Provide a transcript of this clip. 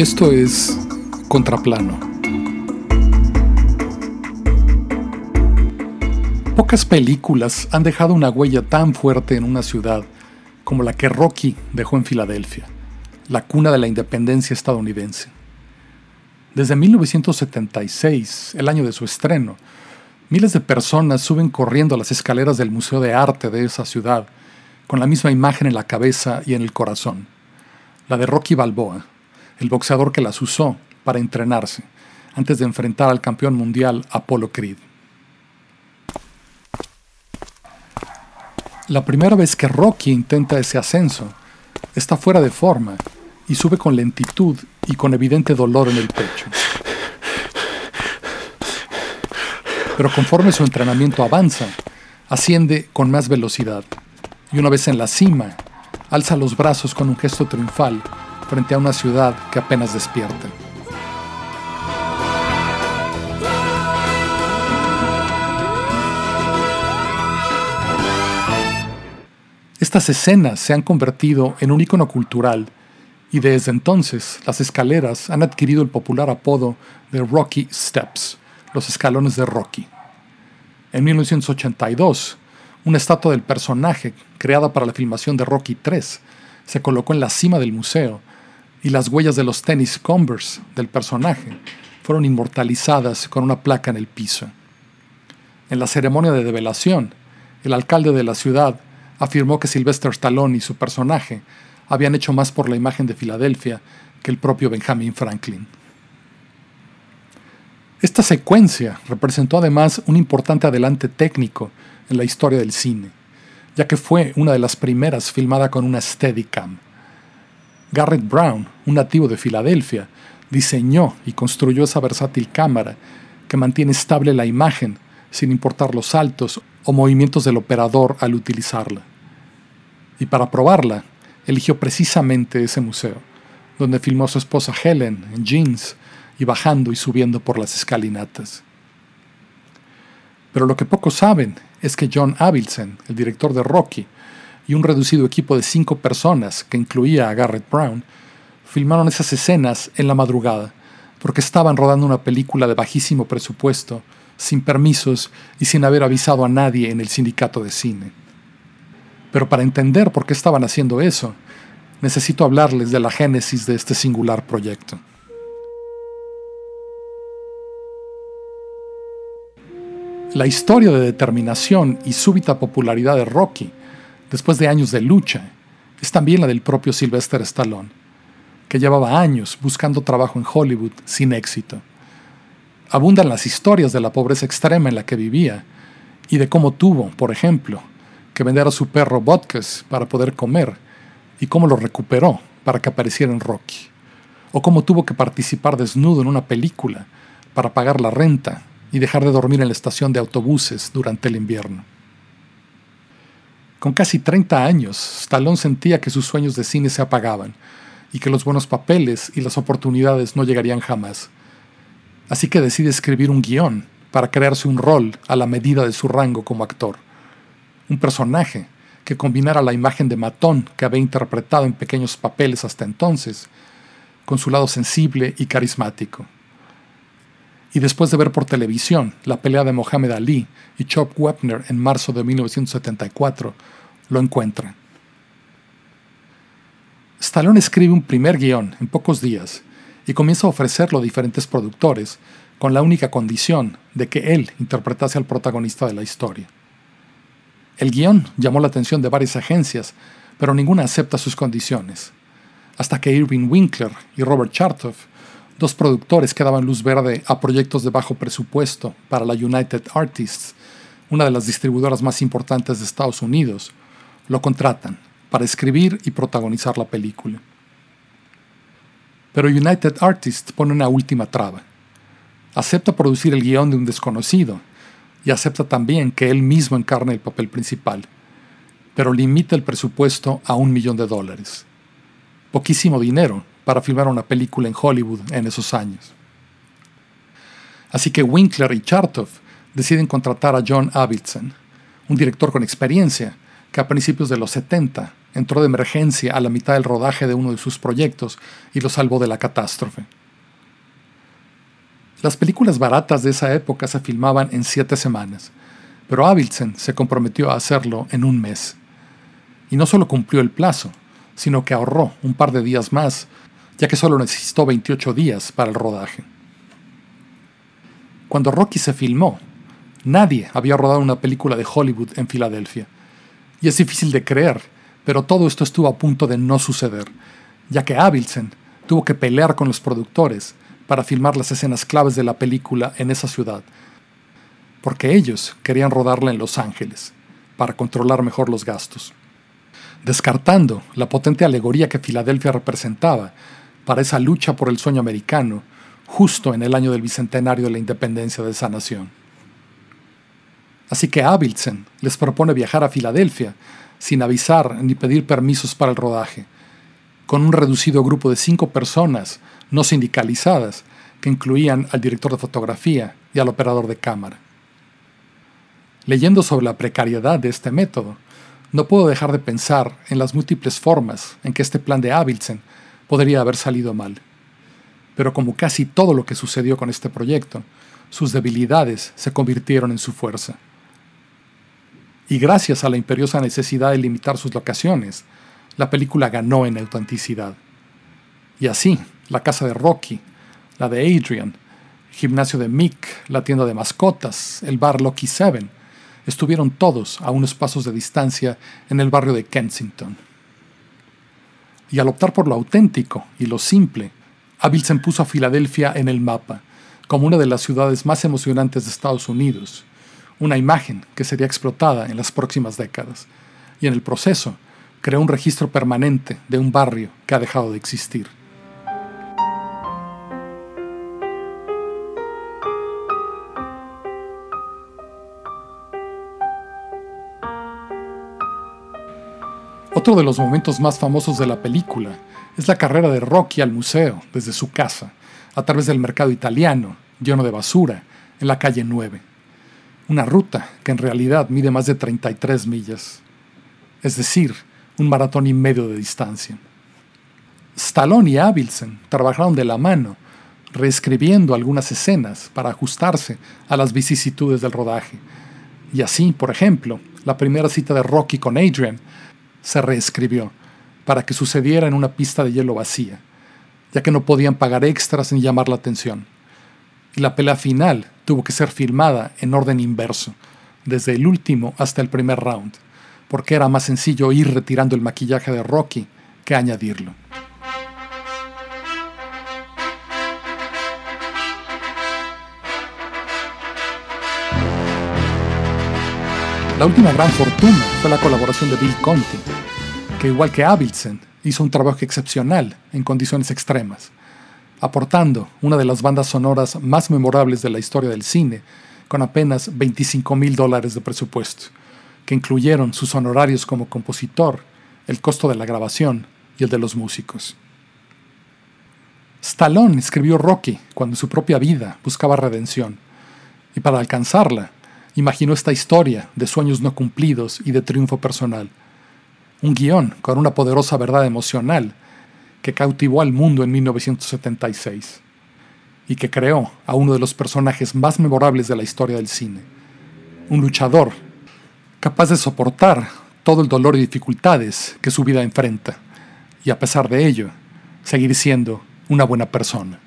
Esto es Contraplano. Pocas películas han dejado una huella tan fuerte en una ciudad como la que Rocky dejó en Filadelfia, la cuna de la independencia estadounidense. Desde 1976, el año de su estreno, miles de personas suben corriendo las escaleras del Museo de Arte de esa ciudad, con la misma imagen en la cabeza y en el corazón, la de Rocky Balboa, el boxeador que las usó para entrenarse antes de enfrentar al campeón mundial Apollo Creed. La primera vez que Rocky intenta ese ascenso, está fuera de forma y sube con lentitud y con evidente dolor en el pecho. Pero conforme su entrenamiento avanza, asciende con más velocidad y una vez en la cima, alza los brazos con un gesto triunfal frente a una ciudad que apenas despierta. Estas escenas se han convertido en un icono cultural y desde entonces las escaleras han adquirido el popular apodo de Rocky Steps, los escalones de Rocky. En 1982, una estatua del personaje, creada para la filmación de Rocky III, se colocó en la cima del museo y las huellas de los tenis Converse del personaje fueron inmortalizadas con una placa en el piso. En la ceremonia de develación, el alcalde de la ciudad afirmó que Sylvester Stallone y su personaje habían hecho más por la imagen de Filadelfia que el propio Benjamin Franklin. Esta secuencia representó además un importante adelante técnico en la historia del cine, ya que fue una de las primeras filmada con una Steadicam. Garrett Brown, un nativo de Filadelfia, diseñó y construyó esa versátil cámara que mantiene estable la imagen sin importar los saltos o movimientos del operador al utilizarla. Y para probarla, eligió precisamente ese museo, donde filmó a su esposa Helen en jeans y bajando y subiendo por las escalinatas. Pero lo que pocos saben es que John Avildsen, el director de Rocky, y un reducido equipo de cinco personas, que incluía a Garrett Brown, filmaron esas escenas en la madrugada, porque estaban rodando una película de bajísimo presupuesto, sin permisos y sin haber avisado a nadie en el sindicato de cine. Pero para entender por qué estaban haciendo eso, necesito hablarles de la génesis de este singular proyecto. La historia de determinación y súbita popularidad de Rocky después de años de lucha, es también la del propio Sylvester Stallone, que llevaba años buscando trabajo en Hollywood sin éxito. Abundan las historias de la pobreza extrema en la que vivía y de cómo tuvo, por ejemplo, que vender a su perro vodkas para poder comer y cómo lo recuperó para que apareciera en Rocky, o cómo tuvo que participar desnudo en una película para pagar la renta y dejar de dormir en la estación de autobuses durante el invierno. Con casi 30 años, Stallone sentía que sus sueños de cine se apagaban y que los buenos papeles y las oportunidades no llegarían jamás. Así que decide escribir un guion para crearse un rol a la medida de su rango como actor. Un personaje que combinara la imagen de matón que había interpretado en pequeños papeles hasta entonces con su lado sensible y carismático y después de ver por televisión la pelea de Mohamed Ali y Chop Wepner en marzo de 1974, lo encuentra. Stallone escribe un primer guion en pocos días y comienza a ofrecerlo a diferentes productores con la única condición de que él interpretase al protagonista de la historia. El guion llamó la atención de varias agencias, pero ninguna acepta sus condiciones, hasta que Irving Winkler y Robert Chartoff dos productores que daban luz verde a proyectos de bajo presupuesto para la United Artists, una de las distribuidoras más importantes de Estados Unidos, lo contratan para escribir y protagonizar la película. Pero United Artists pone una última traba. Acepta producir el guion de un desconocido y acepta también que él mismo encarne el papel principal, pero limita el presupuesto a un millón de dólares. Poquísimo dinero para filmar una película en Hollywood en esos años. Así que Winkler y Chartoff deciden contratar a John Avildsen, un director con experiencia que a principios de los 70 entró de emergencia a la mitad del rodaje de uno de sus proyectos y lo salvó de la catástrofe. Las películas baratas de esa época se filmaban en siete semanas, pero Avildsen se comprometió a hacerlo en un mes. Y no solo cumplió el plazo, sino que ahorró un par de días más, ya que solo necesitó 28 días para el rodaje. Cuando Rocky se filmó, nadie había rodado una película de Hollywood en Filadelfia. Y es difícil de creer, pero todo esto estuvo a punto de no suceder, ya que Avildsen tuvo que pelear con los productores para filmar las escenas claves de la película en esa ciudad, porque ellos querían rodarla en Los Ángeles, para controlar mejor los gastos. Descartando la potente alegoría que Filadelfia representaba para esa lucha por el sueño americano, justo en el año del bicentenario de la independencia de esa nación. Así que Avildsen les propone viajar a Filadelfia sin avisar ni pedir permisos para el rodaje, con un reducido grupo de cinco personas no sindicalizadas, que incluían al director de fotografía y al operador de cámara. Leyendo sobre la precariedad de este método, no puedo dejar de pensar en las múltiples formas en que este plan de Avildsen podría haber salido mal. Pero como casi todo lo que sucedió con este proyecto, sus debilidades se convirtieron en su fuerza. Y gracias a la imperiosa necesidad de limitar sus locaciones, la película ganó en autenticidad. Y así, la casa de Rocky, la de Adrian, el gimnasio de Mick, la tienda de mascotas, el bar Lucky Seven, estuvieron todos a unos pasos de distancia en el barrio de Kensington. Y al optar por lo auténtico y lo simple, se puso a Filadelfia en el mapa, como una de las ciudades más emocionantes de Estados Unidos, una imagen que sería explotada en las próximas décadas, y en el proceso creó un registro permanente de un barrio que ha dejado de existir. Otro de los momentos más famosos de la película es la carrera de Rocky al museo desde su casa, a través del mercado italiano, lleno de basura, en la calle 9. Una ruta que en realidad mide más de 33 millas, es decir, un maratón y medio de distancia. Stallone y Abilsen trabajaron de la mano, reescribiendo algunas escenas para ajustarse a las vicisitudes del rodaje. Y así, por ejemplo, la primera cita de Rocky con Adrian se reescribió para que sucediera en una pista de hielo vacía, ya que no podían pagar extras ni llamar la atención. Y la pelea final tuvo que ser filmada en orden inverso, desde el último hasta el primer round, porque era más sencillo ir retirando el maquillaje de Rocky que añadirlo. La última gran fortuna fue la colaboración de Bill Conti, que igual que Avildsen, hizo un trabajo excepcional en condiciones extremas, aportando una de las bandas sonoras más memorables de la historia del cine, con apenas 25 mil dólares de presupuesto, que incluyeron sus honorarios como compositor, el costo de la grabación y el de los músicos. Stallone escribió Rocky cuando su propia vida buscaba redención, y para alcanzarla imaginó esta historia de sueños no cumplidos y de triunfo personal. Un guion con una poderosa verdad emocional que cautivó al mundo en 1976 y que creó a uno de los personajes más memorables de la historia del cine. Un luchador capaz de soportar todo el dolor y dificultades que su vida enfrenta y a pesar de ello, seguir siendo una buena persona.